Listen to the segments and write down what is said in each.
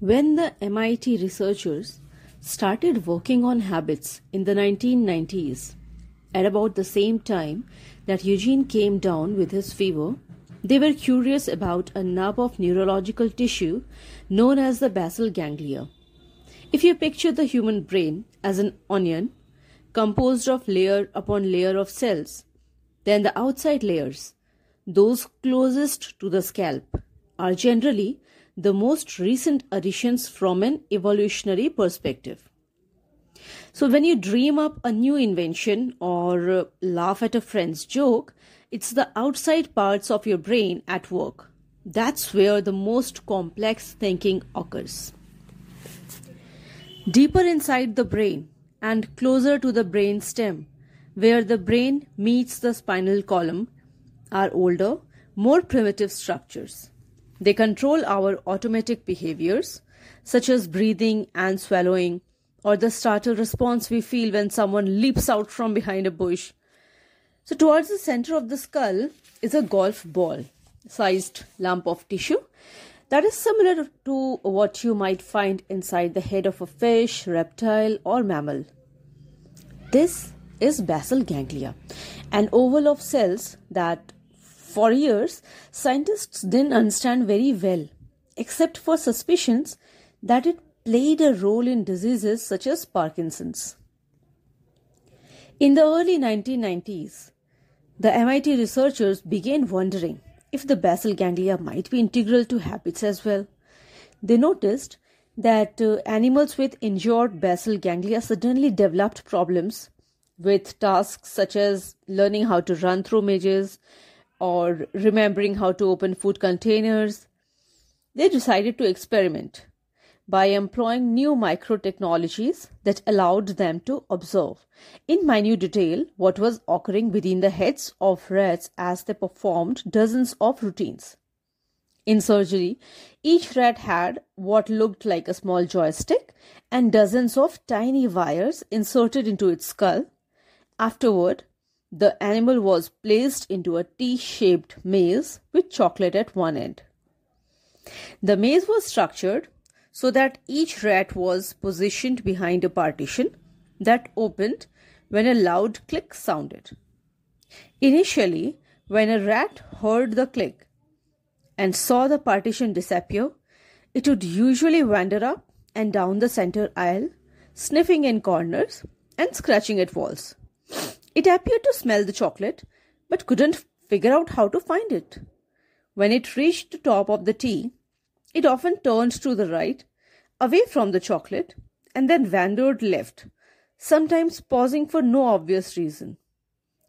When the MIT researchers started working on habits in the 1990s, at about the same time that Eugene came down with his fever, they were curious about a nub of neurological tissue known as the basal ganglia. If you picture the human brain as an onion composed of layer upon layer of cells, then the outside layers, those closest to the scalp, are generally the most recent additions from an evolutionary perspective. So, when you dream up a new invention or uh, laugh at a friend's joke, it's the outside parts of your brain at work. That's where the most complex thinking occurs. Deeper inside the brain and closer to the brain stem, where the brain meets the spinal column, are older, more primitive structures. They control our automatic behaviors, such as breathing and swallowing, or the startle response we feel when someone leaps out from behind a bush. So, towards the center of the skull is a golf ball sized lump of tissue that is similar to what you might find inside the head of a fish, reptile, or mammal. This is basal ganglia, an oval of cells that for years, scientists didn't understand very well, except for suspicions that it played a role in diseases such as Parkinson's. In the early 1990s, the MIT researchers began wondering if the basal ganglia might be integral to habits as well. They noticed that uh, animals with injured basal ganglia suddenly developed problems with tasks such as learning how to run through mazes, or remembering how to open food containers, they decided to experiment by employing new micro technologies that allowed them to observe in minute detail what was occurring within the heads of rats as they performed dozens of routines. In surgery, each rat had what looked like a small joystick and dozens of tiny wires inserted into its skull. Afterward, the animal was placed into a T shaped maze with chocolate at one end. The maze was structured so that each rat was positioned behind a partition that opened when a loud click sounded. Initially, when a rat heard the click and saw the partition disappear, it would usually wander up and down the center aisle, sniffing in corners and scratching at walls. It appeared to smell the chocolate, but couldn't figure out how to find it. When it reached the top of the T, it often turned to the right, away from the chocolate, and then wandered left, sometimes pausing for no obvious reason.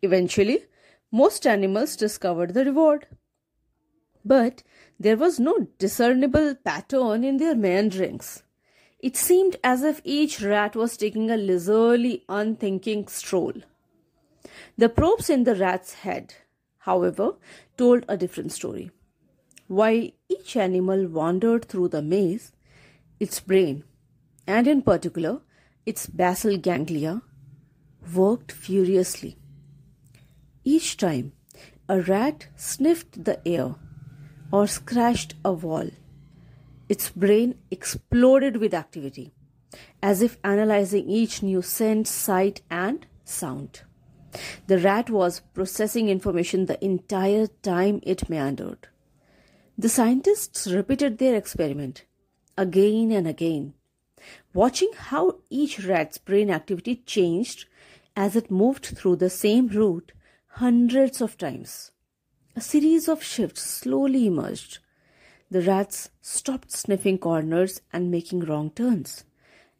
Eventually, most animals discovered the reward. But there was no discernible pattern in their meanderings. It seemed as if each rat was taking a leisurely, unthinking stroll. The probes in the rat's head, however, told a different story. While each animal wandered through the maze, its brain, and in particular its basal ganglia, worked furiously. Each time a rat sniffed the air or scratched a wall, its brain exploded with activity, as if analyzing each new scent, sight, and sound. The rat was processing information the entire time it meandered. The scientists repeated their experiment again and again, watching how each rat's brain activity changed as it moved through the same route hundreds of times. A series of shifts slowly emerged. The rats stopped sniffing corners and making wrong turns.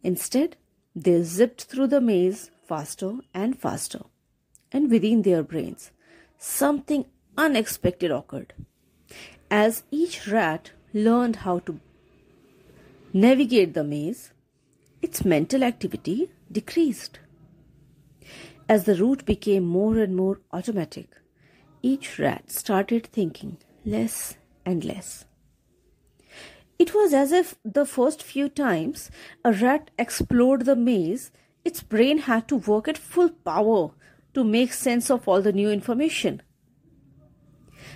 Instead, they zipped through the maze faster and faster and within their brains, something unexpected occurred. As each rat learned how to navigate the maze, its mental activity decreased. As the route became more and more automatic, each rat started thinking less and less. It was as if the first few times a rat explored the maze, its brain had to work at full power to make sense of all the new information.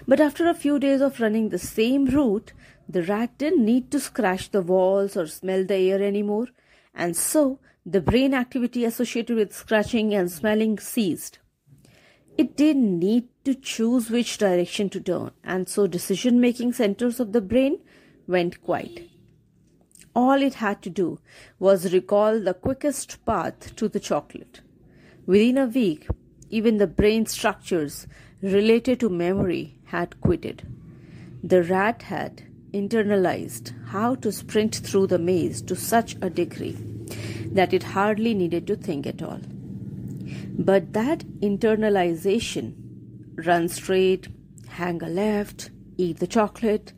But after a few days of running the same route, The rat didn't need to scratch the walls or smell the air anymore, and so the brain activity associated with scratching and smelling ceased. It didn't need to choose which direction to turn, and so decision making centers of the brain went quiet. All it had to do was recall the quickest path to the chocolate. Within a week, even the brain structures related to memory had quitted. The rat had internalized how to sprint through the maze to such a degree that it hardly needed to think at all. But that internalization run straight, hang a left, eat the chocolate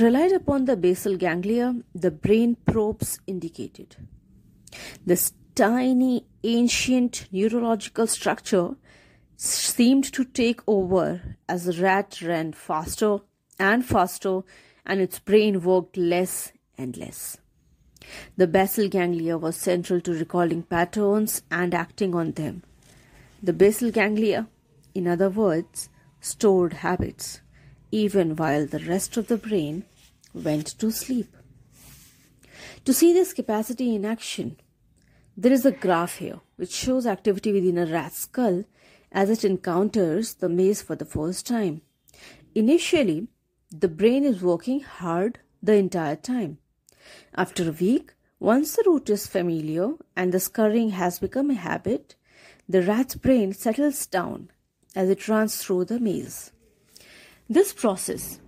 relied upon the basal ganglia the brain probes indicated. This tiny ancient neurological structure seemed to take over as the rat ran faster and faster and its brain worked less and less. The basal ganglia was central to recalling patterns and acting on them. The basal ganglia, in other words, stored habits, even while the rest of the brain went to sleep. To see this capacity in action, there is a graph here which shows activity within a rat's skull as it encounters the maze for the first time. Initially, the brain is working hard the entire time. After a week, once the route is familiar and the scurrying has become a habit, the rat's brain settles down as it runs through the maze. This process,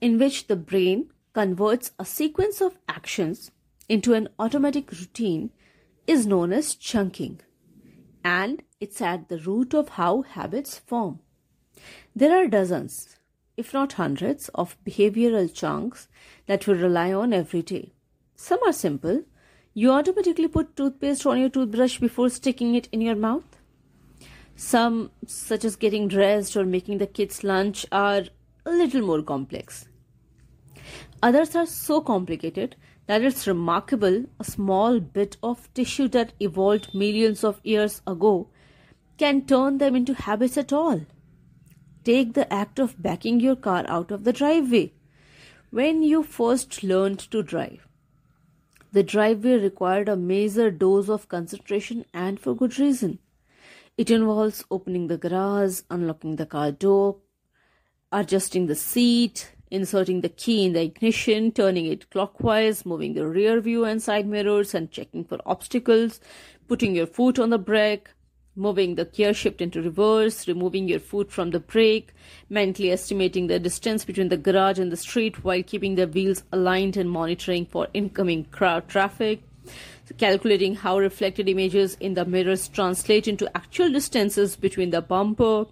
in which the brain converts a sequence of actions into an automatic routine, is known as chunking, and it's at the root of how habits form. There are dozens, if not hundreds, of behavioral chunks that we rely on every day. Some are simple. You automatically put toothpaste on your toothbrush before sticking it in your mouth. Some, such as getting dressed or making the kids' lunch, are a little more complex. Others are so complicated that it's remarkable a small bit of tissue that evolved millions of years ago can turn them into habits at all. Take the act of backing your car out of the driveway. When you first learned to drive, the driveway required a major dose of concentration and for good reason. It involves opening the garage, unlocking the car door, adjusting the seat, inserting the key in the ignition, turning it clockwise, moving the rear view and side mirrors, and checking for obstacles, putting your foot on the brake, moving the gear shift into reverse, removing your foot from the brake, mentally estimating the distance between the garage and the street while keeping the wheels aligned and monitoring for incoming crowd traffic, calculating how reflected images in the mirrors translate into actual distances between the bumper,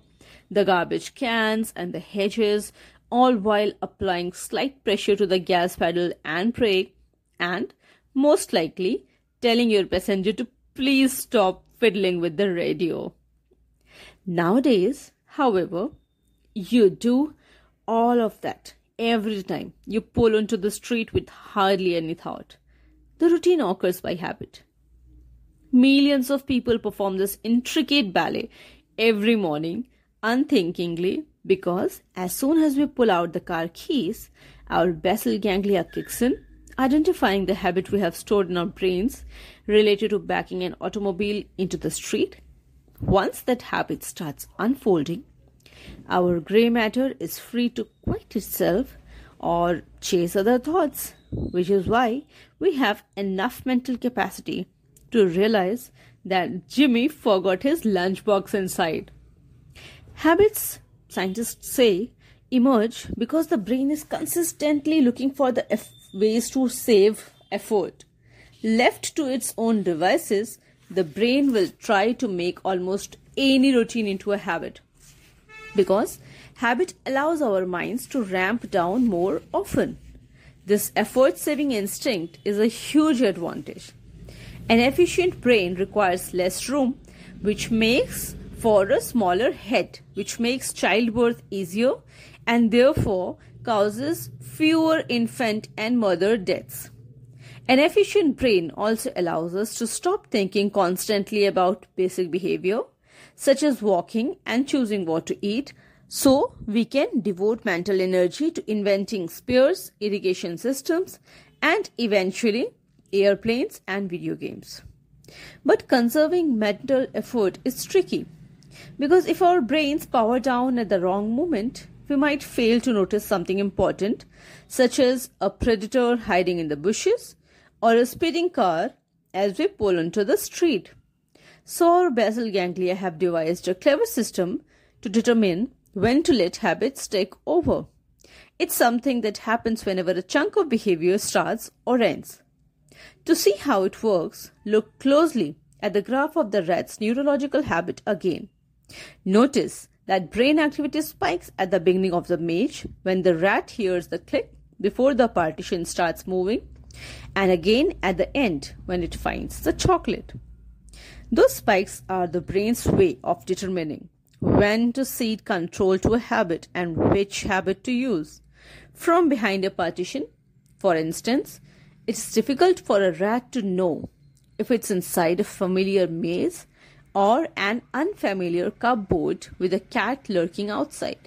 the garbage cans, and the hedges, all while applying slight pressure to the gas pedal and brake, and most likely telling your passenger to please stop fiddling with the radio. Nowadays, however, you do all of that every time you pull onto the street with hardly any thought. The routine occurs by habit. Millions of people perform this intricate ballet every morning unthinkingly because as soon as we pull out the car keys, our basal ganglia kicks in, identifying the habit we have stored in our brains related to backing an automobile into the street. Once that habit starts unfolding, our gray matter is free to quiet itself or chase other thoughts, which is why we have enough mental capacity to realize that Jimmy forgot his lunchbox inside. Habits scientists say, emerge because the brain is consistently looking for the eff- ways to save effort. Left to its own devices, the brain will try to make almost any routine into a habit. Because habit allows our minds to ramp down more often. This effort saving instinct is a huge advantage. An efficient brain requires less room, which makes for a smaller head, which makes childbirth easier and therefore causes fewer infant and mother deaths. An efficient brain also allows us to stop thinking constantly about basic behavior, such as walking and choosing what to eat, So, we can devote mental energy to inventing spears, irrigation systems, and eventually airplanes and video games. But conserving mental effort is tricky because if our brains power down at the wrong moment, we might fail to notice something important, such as a predator hiding in the bushes or a speeding car as we pull onto the street. So, our basal ganglia have devised a clever system to determine when to let habits take over. It's something that happens whenever a chunk of behavior starts or ends. To see how it works, look closely at the graph of the rat's neurological habit again. Notice that brain activity spikes at the beginning of the maze when the rat hears the click before the partition starts moving, and again at the end when it finds the chocolate. Those spikes are the brain's way of determining when to cede control to a habit and which habit to use. From behind a partition, for instance, it's difficult for a rat to know if it's inside a familiar maze or an unfamiliar cupboard with a cat lurking outside.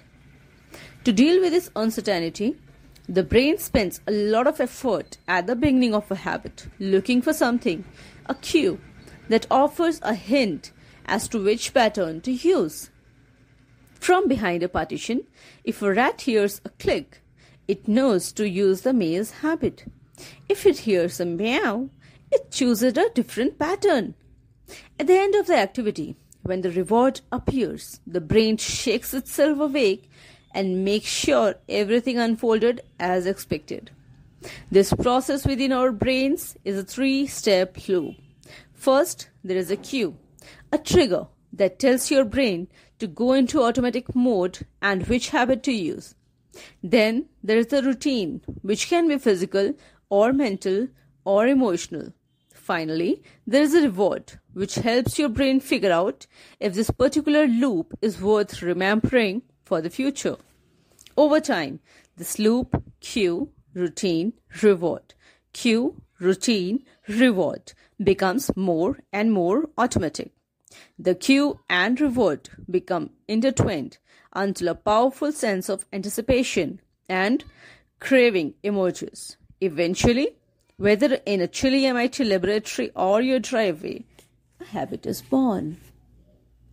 To deal with this uncertainty, the brain spends a lot of effort at the beginning of a habit, looking for something, a cue, that offers a hint as to which pattern to use. From behind a partition, if a rat hears a click, it knows to use the maze habit. If it hears a meow, it chooses a different pattern. At the end of the activity, when the reward appears, the brain shakes itself awake and makes sure everything unfolded as expected. This process within our brains is a three step loop. First, there is a cue, a trigger that tells your brain to go into automatic mode and which habit to use. Then there is the routine, which can be physical or mental or emotional. Finally, there is a reward, which helps your brain figure out if this particular loop is worth remembering for the future. Over time, this loop, cue, routine, reward, cue, routine, reward becomes more and more automatic. The cue and reward become intertwined until a powerful sense of anticipation and craving emerges. Eventually, whether in a chilly MIT laboratory or your driveway, a habit is born.